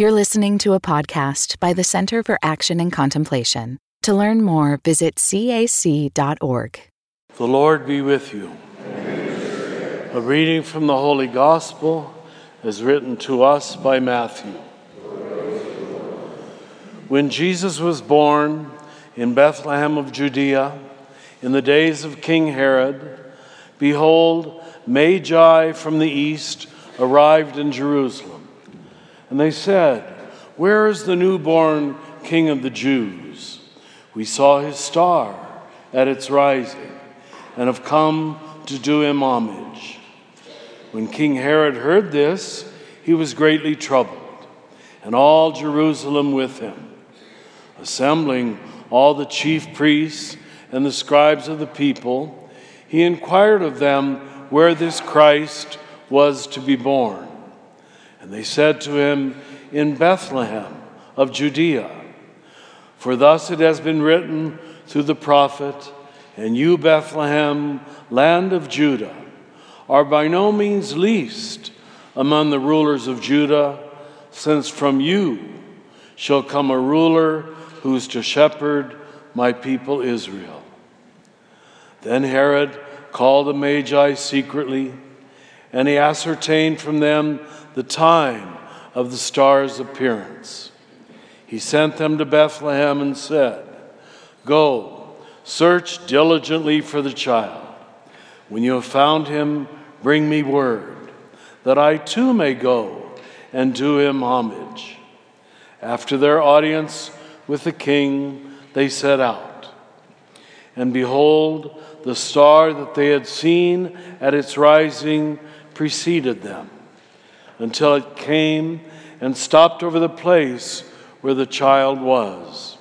You're listening to a podcast by the Center for Action and Contemplation. To learn more, visit cac.org. The Lord be with you. A reading from the Holy Gospel is written to us by Matthew. When Jesus was born in Bethlehem of Judea, in the days of King Herod, behold, Magi from the east arrived in Jerusalem and they said, Where is the newborn King of the Jews? We saw his star at its rising and have come to do him homage. When King Herod heard this, he was greatly troubled, and all Jerusalem with him. Assembling all the chief priests and the scribes of the people, he inquired of them where this Christ was to be born. And they said to him, In Bethlehem of Judea. For thus it has been written through the prophet, And you, Bethlehem, land of Judah, are by no means least among the rulers of Judah, since from you shall come a ruler who is to shepherd my people Israel. Then Herod called the Magi secretly, and he ascertained from them the time of the star's appearance. He sent them to Bethlehem and said, Go, search diligently for the child. When you have found him, bring me word, that I too may go and do him homage. After their audience with the king, they set out. And behold, the star that they had seen at its rising preceded them until it came and stopped over the place where the child was.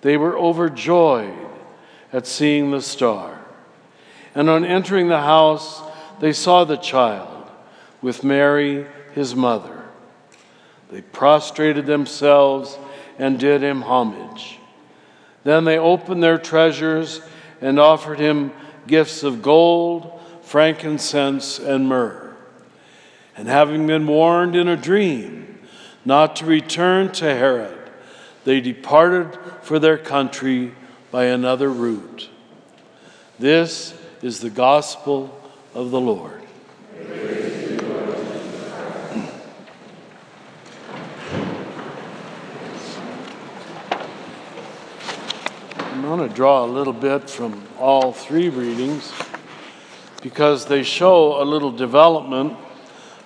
They were overjoyed at seeing the star. And on entering the house, they saw the child with Mary, his mother. They prostrated themselves and did him homage. Then they opened their treasures and offered him gifts of gold, frankincense, and myrrh. And having been warned in a dream not to return to Herod, they departed for their country by another route. This is the gospel of the Lord. I'm going to draw a little bit from all three readings because they show a little development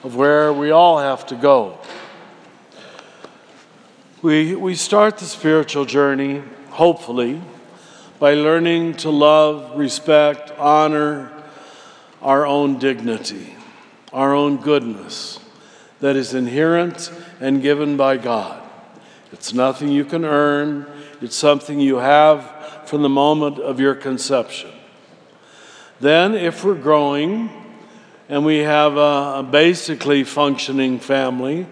of where we all have to go. We, we start the spiritual journey, hopefully, by learning to love, respect, honor our own dignity, our own goodness that is inherent and given by God. It's nothing you can earn, it's something you have from the moment of your conception. Then, if we're growing, and we have a, a basically functioning family,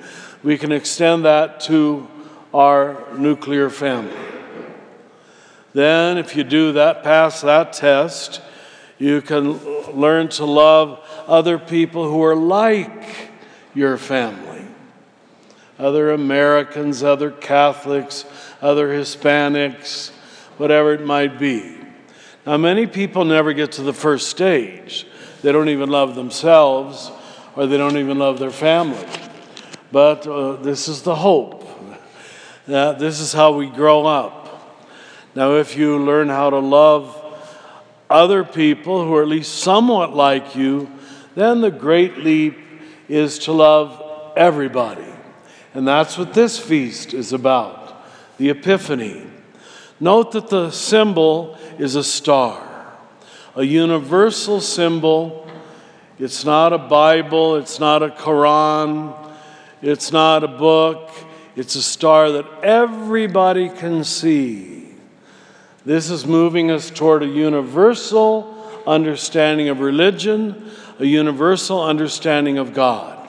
we can extend that to our nuclear family. Then, if you do that, pass that test, you can learn to love other people who are like your family other Americans, other Catholics, other Hispanics, whatever it might be. Now, many people never get to the first stage. They don't even love themselves or they don't even love their family. But uh, this is the hope. That this is how we grow up. Now, if you learn how to love other people who are at least somewhat like you, then the great leap is to love everybody. And that's what this feast is about the Epiphany. Note that the symbol is a star a universal symbol. It's not a Bible, it's not a Quran, it's not a book, it's a star that everybody can see. This is moving us toward a universal understanding of religion, a universal understanding of God.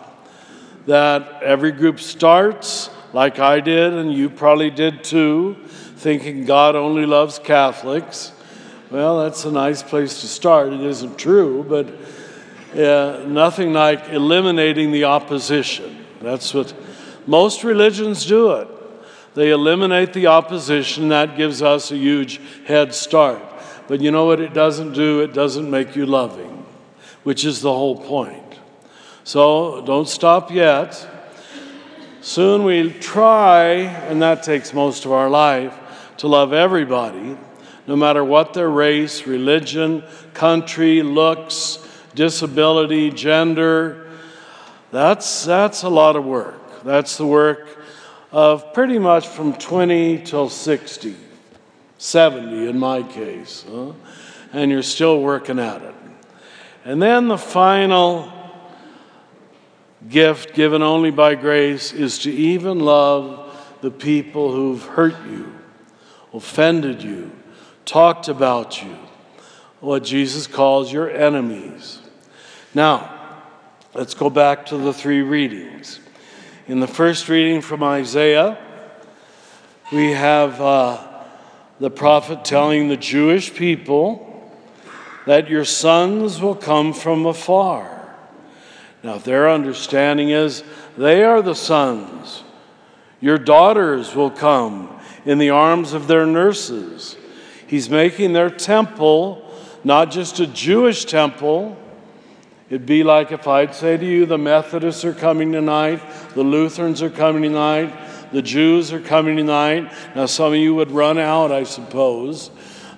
That every group starts, like I did, and you probably did too, thinking God only loves Catholics. Well, that's a nice place to start. It isn't true, but uh, nothing like eliminating the opposition. That's what Most religions do it. They eliminate the opposition, that gives us a huge head start. But you know what it doesn't do? It doesn't make you loving, which is the whole point. So don't stop yet. Soon we'll try, and that takes most of our life, to love everybody, no matter what their race, religion, country, looks, disability, gender. That's, that's a lot of work. That's the work of pretty much from 20 till 60, 70 in my case. Huh? And you're still working at it. And then the final gift given only by grace is to even love the people who've hurt you, offended you, talked about you, what Jesus calls your enemies. Now, let's go back to the three readings. In the first reading from Isaiah, we have uh, the prophet telling the Jewish people that your sons will come from afar now, if their understanding is they are the sons, your daughters will come in the arms of their nurses. He's making their temple not just a Jewish temple. It'd be like if I'd say to you, the Methodists are coming tonight, the Lutherans are coming tonight, the Jews are coming tonight. Now, some of you would run out, I suppose,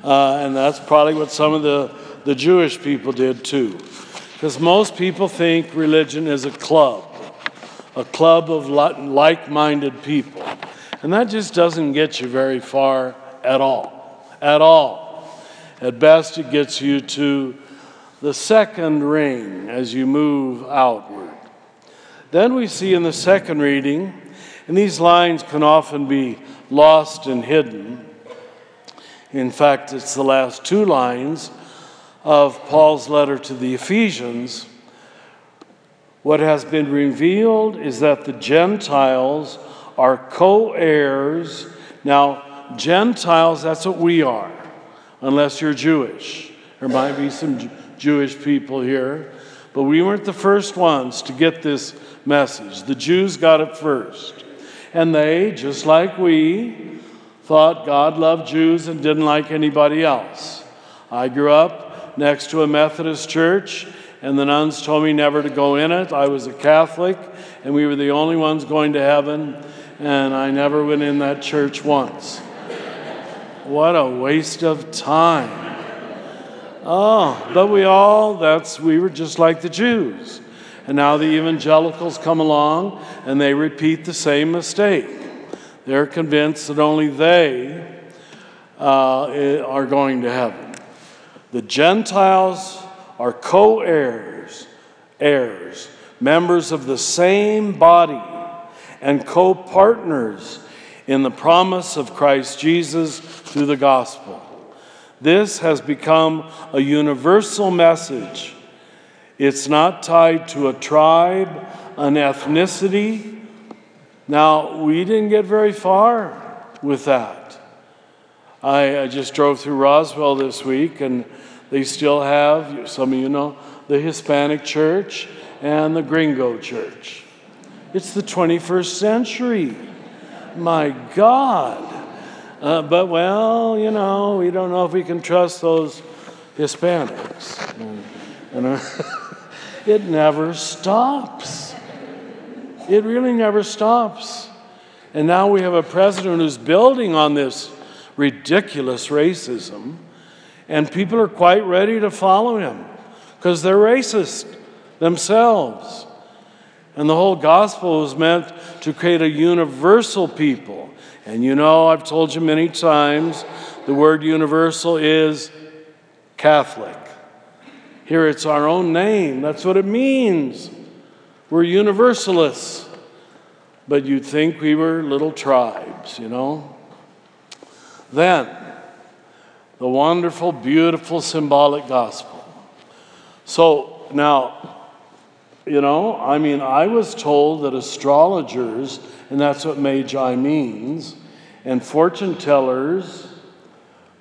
uh, and that's probably what some of the, the Jewish people did too. Because most people think religion is a club, a club of like minded people. And that just doesn't get you very far at all. At all. At best, it gets you to the second ring as you move outward. Then we see in the second reading, and these lines can often be lost and hidden. In fact, it's the last two lines of Paul's letter to the Ephesians, what has been revealed is that the Gentiles are co heirs. Now, Gentiles, that's what we are, unless you're Jewish. There might be some Jewish people here, but we weren't the first ones to get this message. The Jews got it first. And they, just like we, thought God loved Jews and didn't like anybody else. I grew up next to a Methodist church, and the nuns told me never to go in it. I was a Catholic, and we were the only ones going to heaven, and I never went in that church once. what a waste of time. Oh, but we all, that's, we were just like the Jews. And now the evangelicals come along and they repeat the same mistake. They're convinced that only they uh, are going to heaven. The Gentiles are co heirs, heirs, members of the same body, and co partners in the promise of Christ Jesus through the gospel. This has become a universal message. It's not tied to a tribe, an ethnicity. Now, we didn't get very far with that. I, I just drove through Roswell this week, and they still have, some of you know, the Hispanic church and the Gringo church. It's the 21st century. My God. Uh, but, well, you know, we don't know if we can trust those Hispanics. And, uh, it never stops. It really never stops. And now we have a president who's building on this ridiculous racism and people are quite ready to follow him because they're racist themselves. And the whole gospel was meant to create a universal people. And you know, I've told you many times, the word universal is Catholic. Here it's our own name. That's what it means. We're universalists. But you'd think we were little tribes, you know? Then, the wonderful, beautiful, symbolic gospel. So now, you know, I mean, I was told that astrologers, and that's what Magi means, and fortune tellers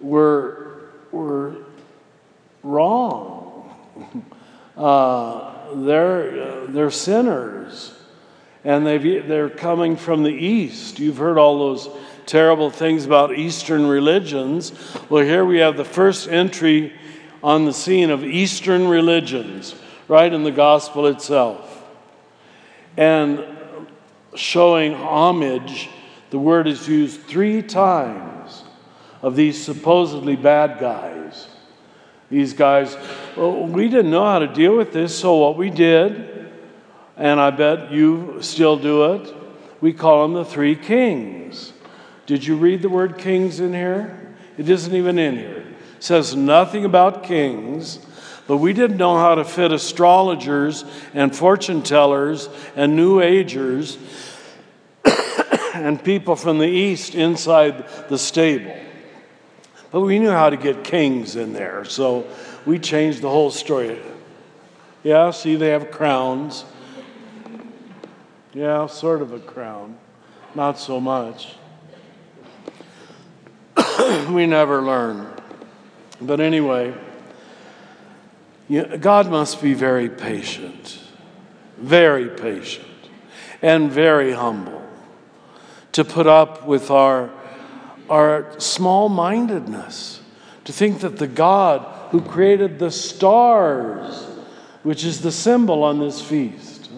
were, were wrong. Uh, they're, they're sinners. and they they're coming from the east. You've heard all those terrible things about Eastern religions. Well, here we have the first entry on the scene of Eastern religions, right in the gospel itself. And showing homage, the word is used three times of these supposedly bad guys. These guys, well, we didn't know how to deal with this, so what we did, and I bet you still do it, we call them the three kings. Did you read the word kings in here? It isn't even in here. It says nothing about kings, but we didn't know how to fit astrologers and fortune tellers and new agers and people from the east inside the stable. But we knew how to get kings in there, so we changed the whole story. Yeah, see, they have crowns. Yeah, sort of a crown, not so much. we never learn. But anyway, God must be very patient, very patient, and very humble to put up with our, our small mindedness, to think that the God who created the stars, which is the symbol on this feast,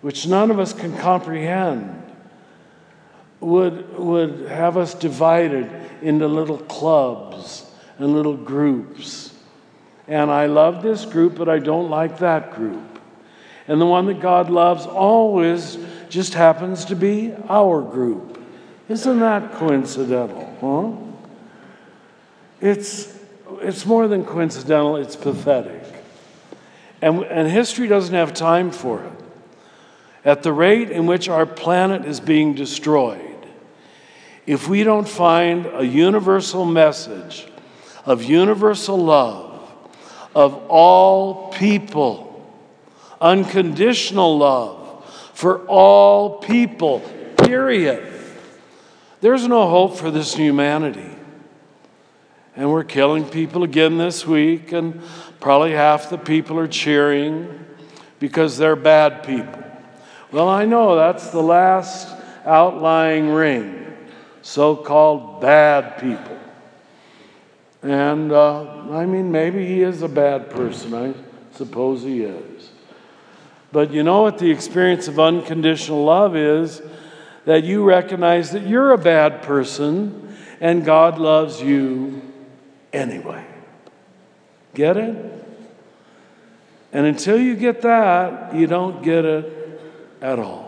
which none of us can comprehend, would, would have us divided into little clubs and little groups. And I love this group, but I don't like that group. And the one that God loves always just happens to be our group. Isn't that coincidental, huh? It's, it's more than coincidental, it's pathetic. And, and history doesn't have time for it. At the rate in which our planet is being destroyed, if we don't find a universal message of universal love of all people, unconditional love for all people, period, there's no hope for this humanity. And we're killing people again this week, and probably half the people are cheering because they're bad people. Well, I know that's the last outlying ring so called bad people. And uh, I mean, maybe he is a bad person. I suppose he is. But you know what the experience of unconditional love is? That you recognize that you're a bad person and God loves you anyway. Get it? And until you get that, you don't get it at all.